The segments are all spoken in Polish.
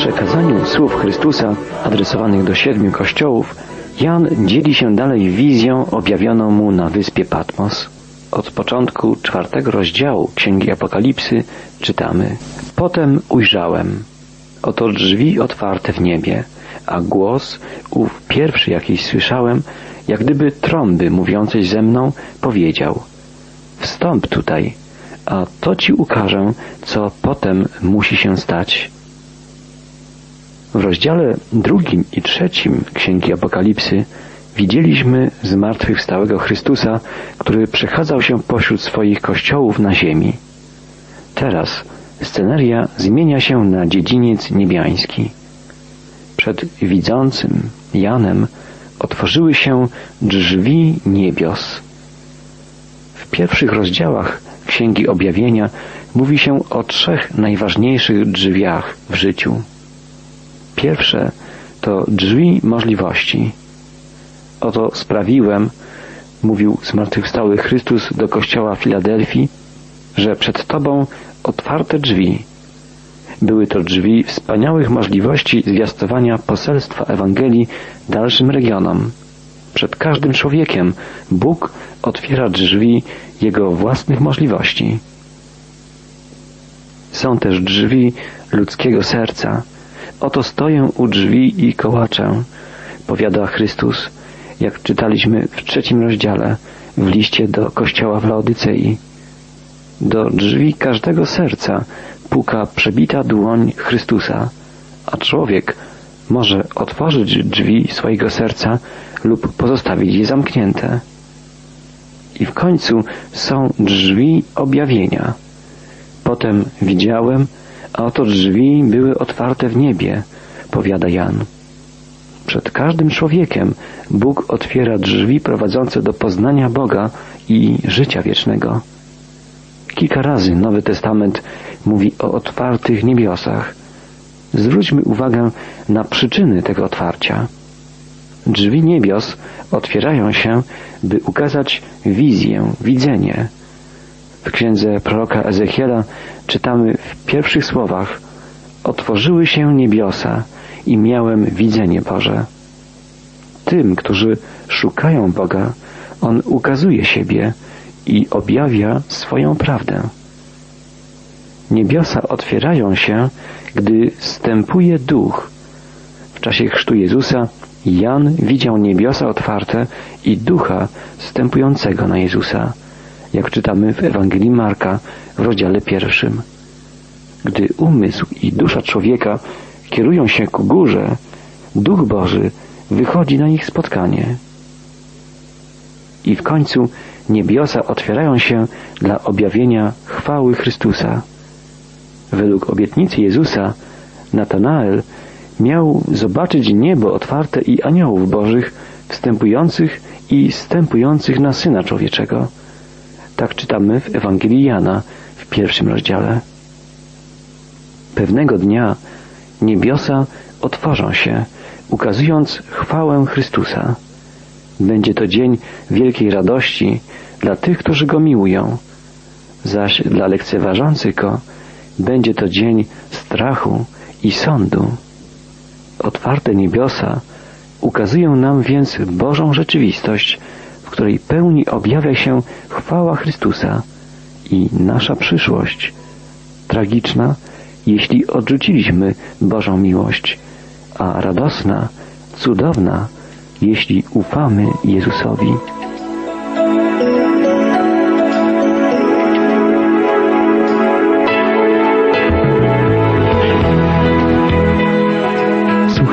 przekazaniu słów Chrystusa adresowanych do siedmiu kościołów Jan dzieli się dalej wizją objawioną mu na wyspie Patmos. Od początku czwartego rozdziału Księgi Apokalipsy czytamy Potem ujrzałem, oto drzwi otwarte w niebie, a głos, ów pierwszy jakiś słyszałem, jak gdyby trąby mówiącej ze mną, powiedział Wstąp tutaj, a to ci ukażę, co potem musi się stać. W rozdziale drugim i trzecim Księgi Apokalipsy widzieliśmy zmartwychwstałego Chrystusa, który przechadzał się pośród swoich kościołów na ziemi. Teraz sceneria zmienia się na dziedziniec niebiański. Przed widzącym Janem otworzyły się drzwi niebios. W pierwszych rozdziałach Księgi Objawienia mówi się o trzech najważniejszych drzwiach w życiu. Pierwsze to drzwi możliwości. Oto sprawiłem, mówił zmartwychwstały Chrystus do kościoła Filadelfii, że przed Tobą otwarte drzwi. Były to drzwi wspaniałych możliwości zwiastowania poselstwa Ewangelii dalszym regionom. Przed każdym człowiekiem Bóg otwiera drzwi Jego własnych możliwości. Są też drzwi ludzkiego serca. Oto stoję u drzwi i kołaczę, powiada Chrystus, jak czytaliśmy w trzecim rozdziale w liście do kościoła w Laodycei. Do drzwi każdego serca puka przebita dłoń Chrystusa, a człowiek może otworzyć drzwi swojego serca lub pozostawić je zamknięte. I w końcu są drzwi objawienia. Potem widziałem, a oto drzwi były otwarte w niebie, powiada Jan. Przed każdym człowiekiem Bóg otwiera drzwi prowadzące do poznania Boga i życia wiecznego. Kilka razy Nowy Testament mówi o otwartych niebiosach. Zwróćmy uwagę na przyczyny tego otwarcia. Drzwi niebios otwierają się, by ukazać wizję, widzenie. W księdze proroka Ezechiela czytamy w pierwszych słowach Otworzyły się niebiosa i miałem widzenie Boże. Tym, którzy szukają Boga, On ukazuje siebie i objawia swoją prawdę. Niebiosa otwierają się, gdy stępuje duch. W czasie chrztu Jezusa Jan widział niebiosa otwarte i ducha stępującego na Jezusa, jak czytamy w Ewangelii Marka w rozdziale pierwszym. Gdy umysł i dusza człowieka kierują się ku górze, Duch Boży wychodzi na ich spotkanie. I w końcu niebiosa otwierają się dla objawienia chwały Chrystusa. Według obietnicy Jezusa, Natanael miał zobaczyć niebo otwarte i aniołów bożych wstępujących i stępujących na Syna Człowieczego. Tak czytamy w Ewangelii Jana w pierwszym rozdziale. Pewnego dnia niebiosa otworzą się, ukazując chwałę Chrystusa. Będzie to dzień wielkiej radości dla tych, którzy Go miłują, zaś dla lekceważących Go będzie to dzień strachu i sądu. Otwarte niebiosa ukazują nam więc Bożą rzeczywistość, w której pełni objawia się chwała Chrystusa i nasza przyszłość, tragiczna, jeśli odrzuciliśmy Bożą miłość, a radosna, cudowna, jeśli ufamy Jezusowi.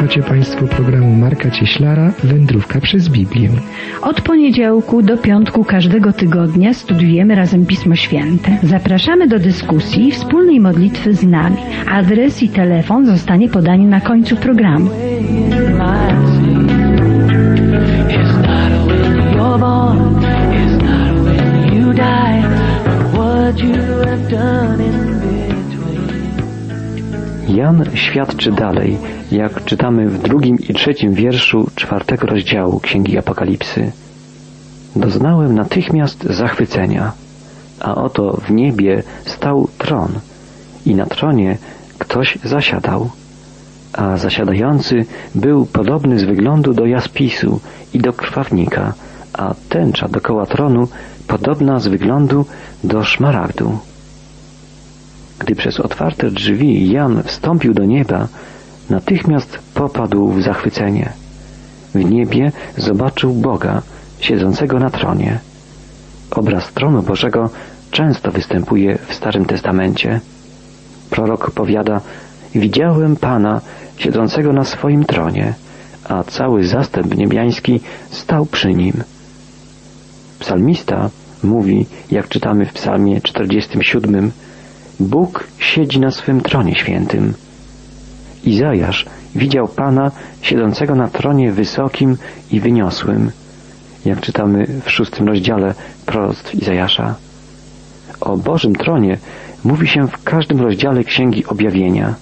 Słuchacie Państwo programu Marka Cieślara Wędrówka przez Biblię. Od poniedziałku do piątku każdego tygodnia studiujemy razem Pismo Święte. Zapraszamy do dyskusji i wspólnej modlitwy z nami. Adres i telefon zostanie podany na końcu programu. Jan świadczy dalej, jak czytamy w drugim i trzecim wierszu czwartego rozdziału Księgi Apokalipsy. Doznałem natychmiast zachwycenia, a oto w niebie stał tron i na tronie ktoś zasiadał. a zasiadający był podobny z wyglądu do jaspisu i do krwawnika, a tęcza dokoła tronu podobna z wyglądu do szmaragdu. Gdy przez otwarte drzwi Jan wstąpił do nieba, natychmiast popadł w zachwycenie. W niebie zobaczył Boga siedzącego na tronie. Obraz tronu Bożego często występuje w Starym Testamencie. Prorok powiada, widziałem Pana siedzącego na swoim tronie, a cały zastęp niebiański stał przy nim. Psalmista mówi, jak czytamy w psalmie 47, Bóg siedzi na swym tronie świętym. Izajasz widział Pana siedzącego na tronie wysokim i wyniosłym, jak czytamy w szóstym rozdziale proroctw Izajasza. O Bożym tronie mówi się w każdym rozdziale Księgi Objawienia.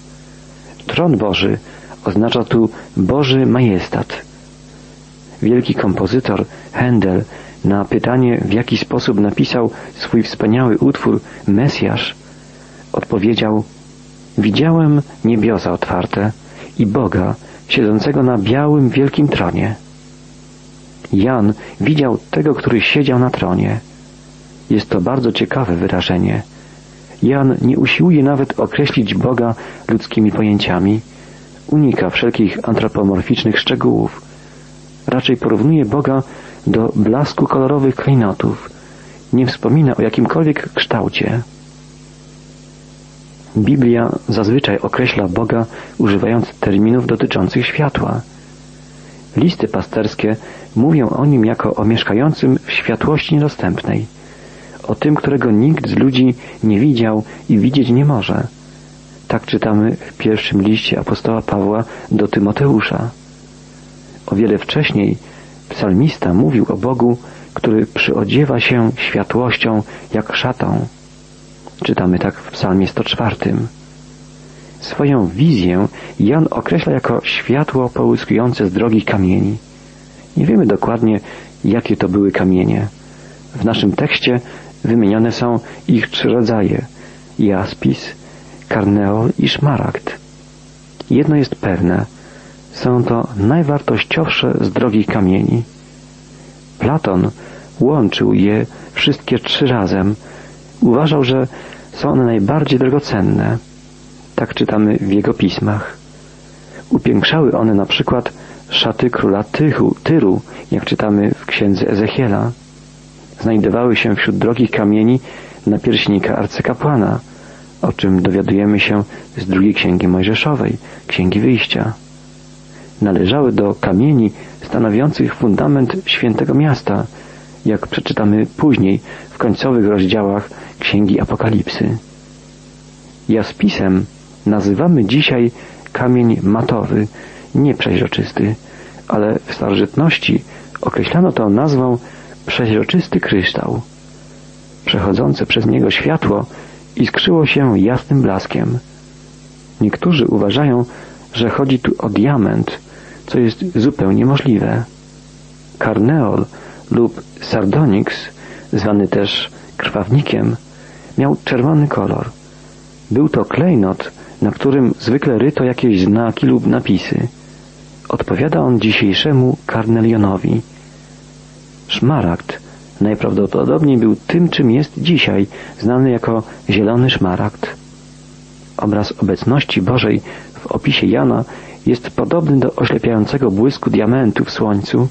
Tron Boży oznacza tu Boży majestat. Wielki kompozytor Handel na pytanie, w jaki sposób napisał swój wspaniały utwór Mesjasz, odpowiedział Widziałem niebiosa otwarte i Boga siedzącego na białym wielkim tronie. Jan widział tego, który siedział na tronie. Jest to bardzo ciekawe wyrażenie. Jan nie usiłuje nawet określić Boga ludzkimi pojęciami. Unika wszelkich antropomorficznych szczegółów. Raczej porównuje Boga do blasku kolorowych klejnotów. Nie wspomina o jakimkolwiek kształcie. Biblia zazwyczaj określa Boga używając terminów dotyczących światła. Listy pasterskie mówią o nim jako o mieszkającym w światłości niedostępnej, o tym, którego nikt z ludzi nie widział i widzieć nie może. Tak czytamy w pierwszym liście apostoła Pawła do Tymoteusza. O wiele wcześniej psalmista mówił o Bogu, który przyodziewa się światłością jak szatą. Czytamy tak w psalmie 104. Swoją wizję Jan określa jako światło połyskujące z drogich kamieni. Nie wiemy dokładnie, jakie to były kamienie. W naszym tekście wymienione są ich trzy rodzaje jaspis, karneol i szmaragd. Jedno jest pewne, są to najwartościowsze z drogich kamieni. Platon łączył je wszystkie trzy razem. Uważał, że są one najbardziej drogocenne. Tak czytamy w jego pismach. Upiększały one na przykład szaty króla Tychu, Tyru, jak czytamy w księdze Ezechiela. Znajdowały się wśród drogich kamieni napierśnika arcykapłana, o czym dowiadujemy się z drugiej księgi Mojżeszowej, księgi wyjścia. Należały do kamieni stanowiących fundament świętego miasta, jak przeczytamy później w końcowych rozdziałach księgi Apokalipsy. Jaspisem nazywamy dzisiaj kamień matowy, nieprzeźroczysty, ale w starożytności określano to nazwą przeźroczysty kryształ. Przechodzące przez niego światło iskrzyło się jasnym blaskiem. Niektórzy uważają, że chodzi tu o diament, co jest zupełnie możliwe. Karneol lub sardonyx, zwany też krwawnikiem, miał czerwony kolor. Był to klejnot, na którym zwykle ryto jakieś znaki lub napisy. Odpowiada on dzisiejszemu karnelionowi. Szmaragd najprawdopodobniej był tym, czym jest dzisiaj, znany jako zielony szmaragd. Obraz obecności Bożej w opisie Jana jest podobny do oślepiającego błysku diamentu w słońcu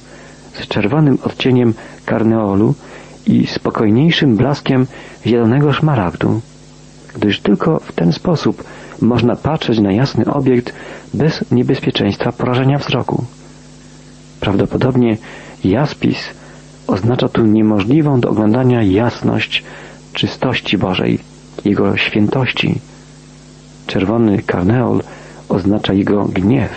z czerwonym odcieniem karneolu i spokojniejszym blaskiem zielonego szmaragdu, gdyż tylko w ten sposób można patrzeć na jasny obiekt bez niebezpieczeństwa porażenia wzroku. Prawdopodobnie jaspis oznacza tu niemożliwą do oglądania jasność czystości Bożej, Jego świętości. Czerwony karneol oznacza Jego gniew,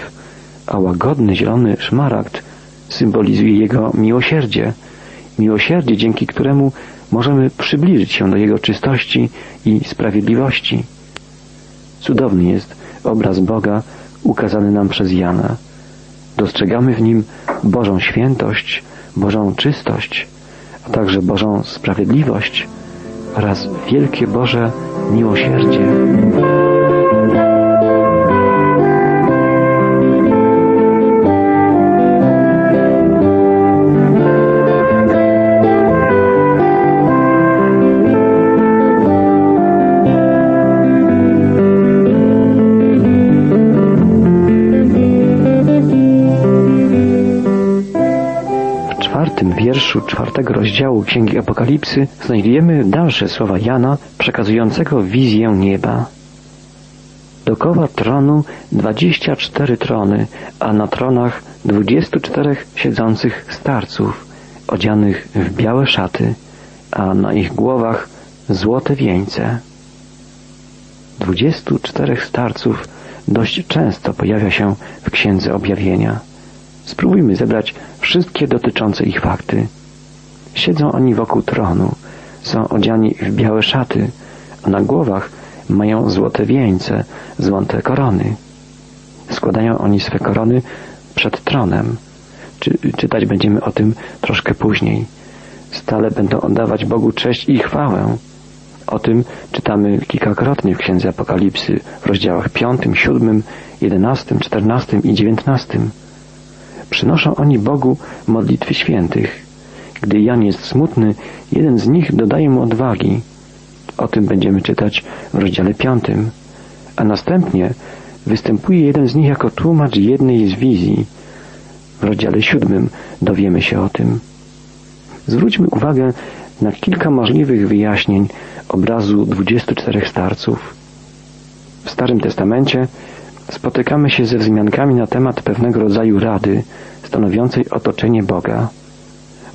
a łagodny zielony szmaragd symbolizuje Jego miłosierdzie, miłosierdzie, dzięki któremu możemy przybliżyć się do Jego czystości i sprawiedliwości. Cudowny jest obraz Boga ukazany nam przez Jana. Dostrzegamy w nim Bożą świętość, Bożą czystość, a także Bożą sprawiedliwość oraz wielkie Boże miłosierdzie. Rozdziału Księgi Apokalipsy znajdujemy dalsze słowa Jana przekazującego wizję nieba. Dokoła tronu dwadzieścia cztery trony, a na tronach dwudziestu czterech siedzących starców, odzianych w białe szaty, a na ich głowach złote wieńce. Dwudziestu czterech starców dość często pojawia się w Księdze Objawienia. Spróbujmy zebrać wszystkie dotyczące ich fakty. Siedzą oni wokół tronu, są odziani w białe szaty, a na głowach mają złote wieńce, złote korony. Składają oni swe korony przed tronem. Czy, czytać będziemy o tym troszkę później. Stale będą oddawać Bogu cześć i chwałę. O tym czytamy kilkakrotnie w Księdze Apokalipsy w rozdziałach 5, 7, 11, 14 i 19. Przynoszą oni Bogu modlitwy świętych. Gdy Jan jest smutny, jeden z nich dodaje mu odwagi. O tym będziemy czytać w rozdziale 5. A następnie występuje jeden z nich jako tłumacz jednej z wizji. W rozdziale 7 dowiemy się o tym. Zwróćmy uwagę na kilka możliwych wyjaśnień obrazu 24 starców. W Starym Testamencie spotykamy się ze wzmiankami na temat pewnego rodzaju rady stanowiącej otoczenie Boga.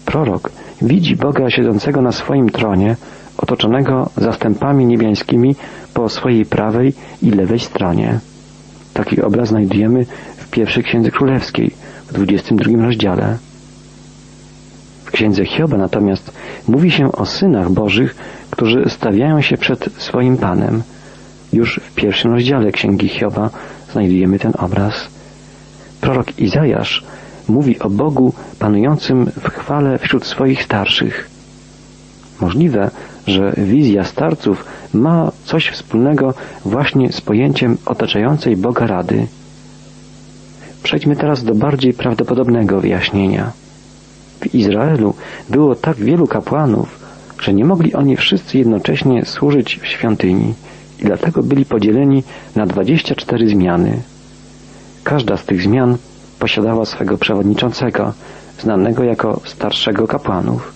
Prorok widzi Boga siedzącego na swoim tronie, otoczonego zastępami niebiańskimi po swojej prawej i lewej stronie. Taki obraz znajdujemy w pierwszej Księdze Królewskiej, w 22 rozdziale. W Księdze Hioba natomiast mówi się o synach Bożych, którzy stawiają się przed swoim Panem. Już w pierwszym rozdziale Księgi Hioba znajdujemy ten obraz. Prorok Izajasz mówi o Bogu panującym w chwale wśród swoich starszych. Możliwe, że wizja starców ma coś wspólnego właśnie z pojęciem otaczającej Boga rady. Przejdźmy teraz do bardziej prawdopodobnego wyjaśnienia. W Izraelu było tak wielu kapłanów, że nie mogli oni wszyscy jednocześnie służyć w świątyni i dlatego byli podzieleni na 24 zmiany. Każda z tych zmian posiadała swego przewodniczącego, znanego jako starszego kapłanów.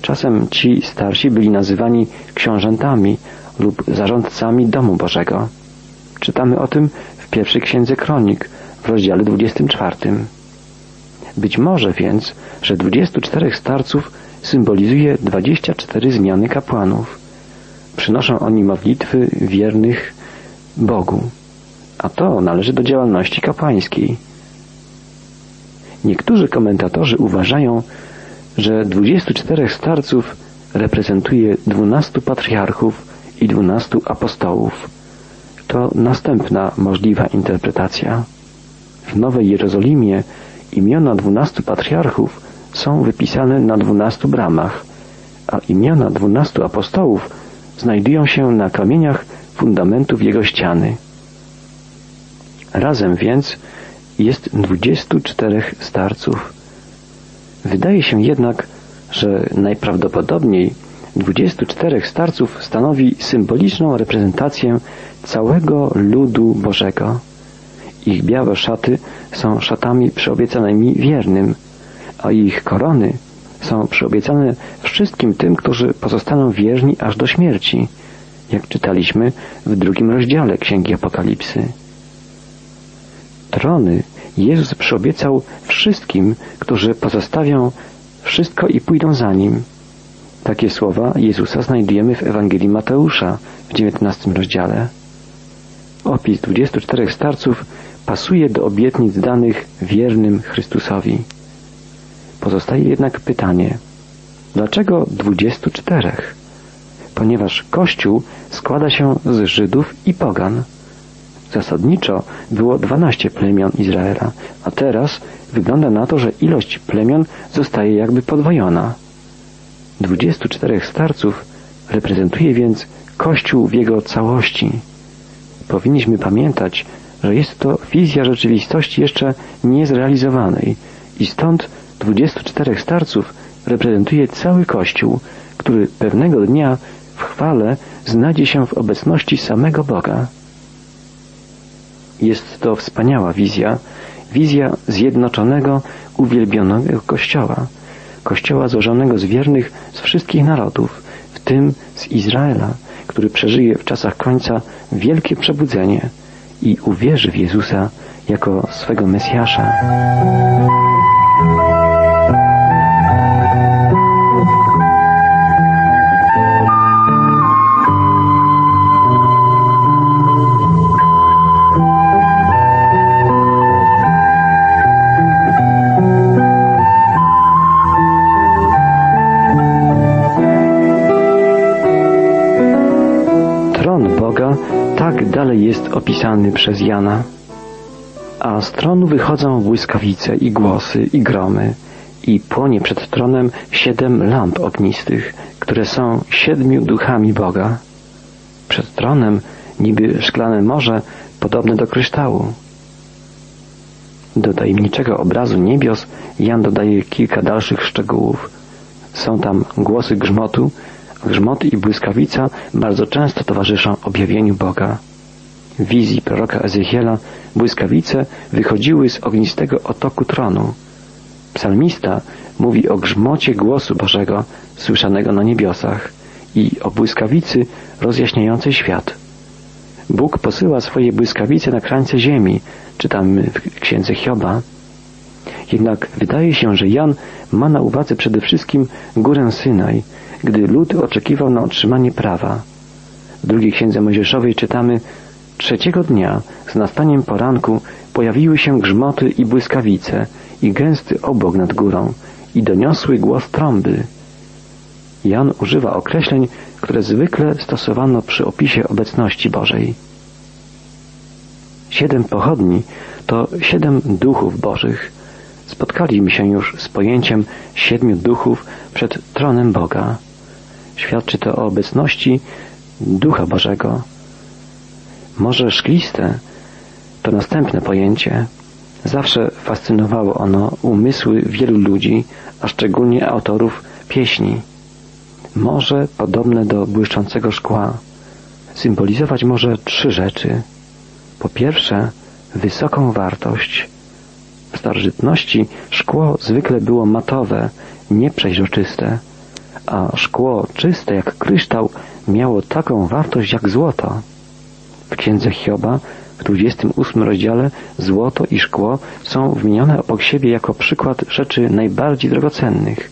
Czasem ci starsi byli nazywani książętami lub zarządcami domu Bożego. Czytamy o tym w pierwszej księdze kronik w rozdziale 24. Być może więc, że 24 starców symbolizuje 24 zmiany kapłanów. Przynoszą oni modlitwy wiernych Bogu, a to należy do działalności kapłańskiej. Niektórzy komentatorzy uważają, że 24 starców reprezentuje 12 patriarchów i 12 apostołów. To następna możliwa interpretacja. W Nowej Jerozolimie imiona 12 patriarchów są wypisane na 12 bramach, a imiona 12 apostołów znajdują się na kamieniach fundamentów jego ściany. Razem więc jest 24 starców. Wydaje się jednak, że najprawdopodobniej 24 starców stanowi symboliczną reprezentację całego ludu Bożego. Ich białe szaty są szatami przyobiecanymi wiernym, a ich korony są przyobiecane wszystkim tym, którzy pozostaną wierni aż do śmierci, jak czytaliśmy w drugim rozdziale Księgi Apokalipsy. Trony Jezus przyobiecał wszystkim, którzy pozostawią wszystko i pójdą za Nim. Takie słowa Jezusa znajdujemy w Ewangelii Mateusza w XIX rozdziale. Opis 24 starców pasuje do obietnic danych wiernym Chrystusowi. Pozostaje jednak pytanie, dlaczego 24? Ponieważ Kościół składa się z Żydów i Pogan. Zasadniczo było 12 plemion Izraela, a teraz wygląda na to, że ilość plemion zostaje jakby podwojona. 24 starców reprezentuje więc Kościół w jego całości. Powinniśmy pamiętać, że jest to wizja rzeczywistości jeszcze niezrealizowanej i stąd 24 starców reprezentuje cały Kościół, który pewnego dnia w chwale znajdzie się w obecności samego Boga. Jest to wspaniała wizja, wizja zjednoczonego, uwielbionego Kościoła, Kościoła złożonego z wiernych z wszystkich narodów, w tym z Izraela, który przeżyje w czasach końca wielkie przebudzenie i uwierzy w Jezusa jako swego Mesjasza. Przez Jana. A z tronu wychodzą błyskawice i głosy i gromy i płonie przed tronem siedem lamp ognistych, które są siedmiu duchami Boga. Przed tronem niby szklane morze podobne do kryształu. Do tajemniczego obrazu niebios Jan dodaje kilka dalszych szczegółów. Są tam głosy grzmotu, Grzmoty i błyskawica bardzo często towarzyszą objawieniu Boga. Wizji proroka Ezechiela błyskawice wychodziły z ognistego otoku tronu. Psalmista mówi o grzmocie głosu Bożego słyszanego na niebiosach i o błyskawicy rozjaśniającej świat. Bóg posyła swoje błyskawice na krańce ziemi, czytamy w księdze Hioba. Jednak wydaje się, że Jan ma na uwadze przede wszystkim górę Synaj, gdy lud oczekiwał na otrzymanie prawa. W drugiej księdze Mojżeszowej czytamy Trzeciego dnia z nastaniem poranku pojawiły się grzmoty i błyskawice i gęsty obok nad górą i doniosły głos trąby. Jan używa określeń, które zwykle stosowano przy opisie obecności Bożej. Siedem pochodni to siedem duchów Bożych. Spotkaliśmy się już z pojęciem siedmiu duchów przed tronem Boga. Świadczy to o obecności Ducha Bożego. Morze szkliste to następne pojęcie. Zawsze fascynowało ono umysły wielu ludzi, a szczególnie autorów pieśni. Morze podobne do błyszczącego szkła. Symbolizować może trzy rzeczy. Po pierwsze, wysoką wartość. W starożytności szkło zwykle było matowe, nieprzeźroczyste a szkło czyste jak kryształ miało taką wartość jak złoto. W księdze Hioba w 28 rozdziale złoto i szkło są wymienione obok siebie jako przykład rzeczy najbardziej drogocennych.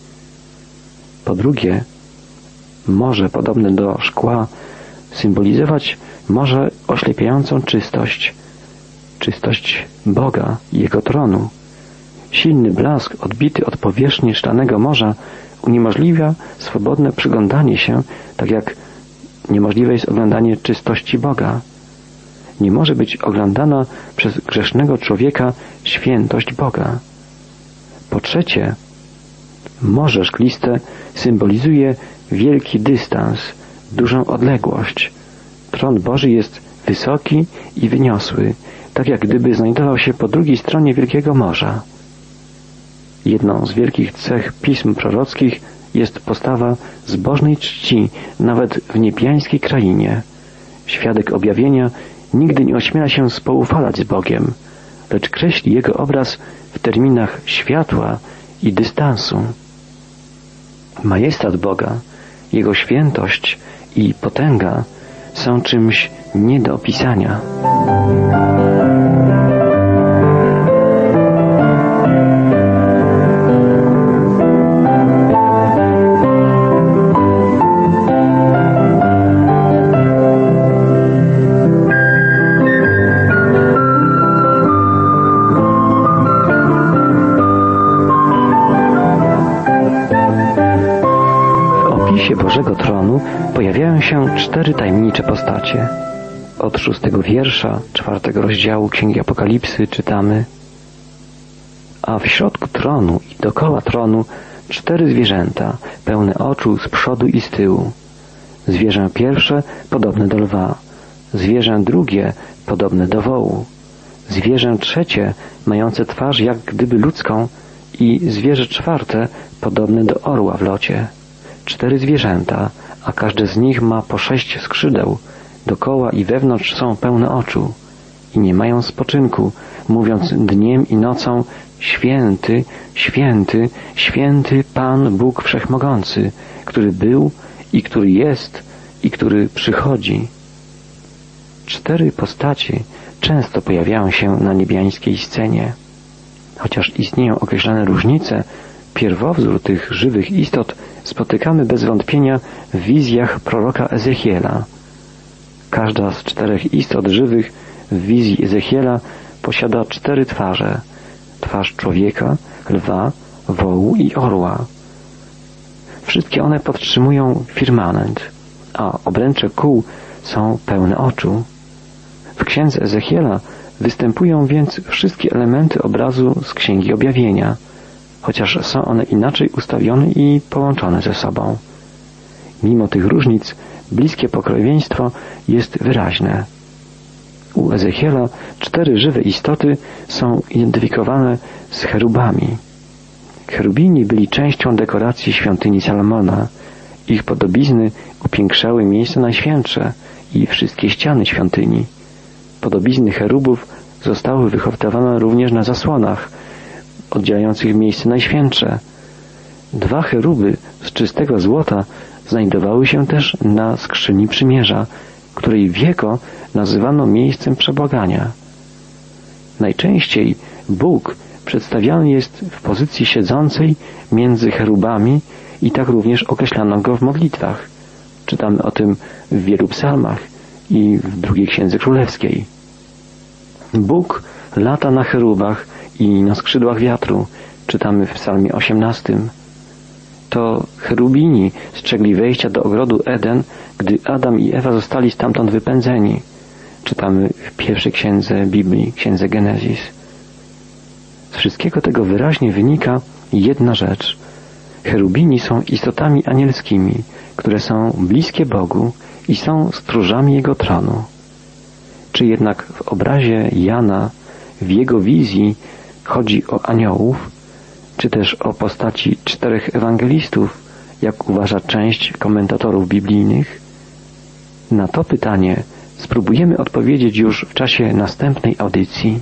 Po drugie, morze podobne do szkła symbolizować może oślepiającą czystość, czystość Boga i Jego tronu. Silny blask odbity od powierzchni szklanego morza uniemożliwia swobodne przyglądanie się, tak jak niemożliwe jest oglądanie czystości Boga. Nie może być oglądana przez grzesznego człowieka świętość Boga. Po trzecie, morze szkliste symbolizuje wielki dystans, dużą odległość. Tron Boży jest wysoki i wyniosły, tak jak gdyby znajdował się po drugiej stronie wielkiego morza. Jedną z wielkich cech pism prorockich jest postawa zbożnej czci nawet w niebiańskiej krainie. Świadek objawienia nigdy nie ośmiela się spoufalać z Bogiem, lecz kreśli jego obraz w terminach światła i dystansu. Majestat Boga, Jego świętość i potęga są czymś nie do opisania. Postacie. Od szóstego wiersza czwartego rozdziału Księgi Apokalipsy czytamy. A w środku tronu i dokoła tronu cztery zwierzęta, pełne oczu z przodu i z tyłu. Zwierzę pierwsze podobne do lwa, zwierzę drugie podobne do wołu, zwierzę trzecie mające twarz jak gdyby ludzką. I zwierzę czwarte podobne do orła w locie. Cztery zwierzęta, a każde z nich ma po sześć skrzydeł, dokoła i wewnątrz są pełne oczu i nie mają spoczynku, mówiąc dniem i nocą Święty, święty, święty Pan Bóg Wszechmogący, który był i który jest i który przychodzi. Cztery postacie często pojawiają się na niebiańskiej scenie. Chociaż istnieją określone różnice, pierwowzór tych żywych istot spotykamy bez wątpienia w wizjach proroka Ezechiela. Każda z czterech istot żywych w wizji Ezechiela posiada cztery twarze. Twarz człowieka, lwa, wołu i orła. Wszystkie one podtrzymują firmament, a obręcze kół są pełne oczu. W księdze Ezechiela występują więc wszystkie elementy obrazu z Księgi Objawienia, chociaż są one inaczej ustawione i połączone ze sobą. Mimo tych różnic, bliskie pokrewieństwo jest wyraźne. U Ezechiela cztery żywe istoty są identyfikowane z cherubami. Cherubini byli częścią dekoracji świątyni Salomona. Ich podobizny upiększały miejsce najświętsze i wszystkie ściany świątyni. Podobizny cherubów zostały wyhaftowane również na zasłonach oddzielających miejsce najświętsze. Dwa cheruby z czystego złota znajdowały się też na skrzyni przymierza, której wieko nazywano miejscem przebłagania. Najczęściej Bóg przedstawiany jest w pozycji siedzącej między cherubami i tak również określano go w modlitwach. Czytamy o tym w wielu psalmach i w drugiej księdze królewskiej. Bóg lata na cherubach i na skrzydłach wiatru, czytamy w psalmie 18. To cherubini strzegli wejścia do ogrodu Eden, gdy Adam i Ewa zostali stamtąd wypędzeni. Czytamy w pierwszej księdze Biblii, księdze Genezis. Z wszystkiego tego wyraźnie wynika jedna rzecz. Cherubini są istotami anielskimi, które są bliskie Bogu i są stróżami Jego tronu. Czy jednak w obrazie Jana, w jego wizji chodzi o aniołów, czy też o postaci czterech ewangelistów, jak uważa część komentatorów biblijnych? Na to pytanie spróbujemy odpowiedzieć już w czasie następnej audycji.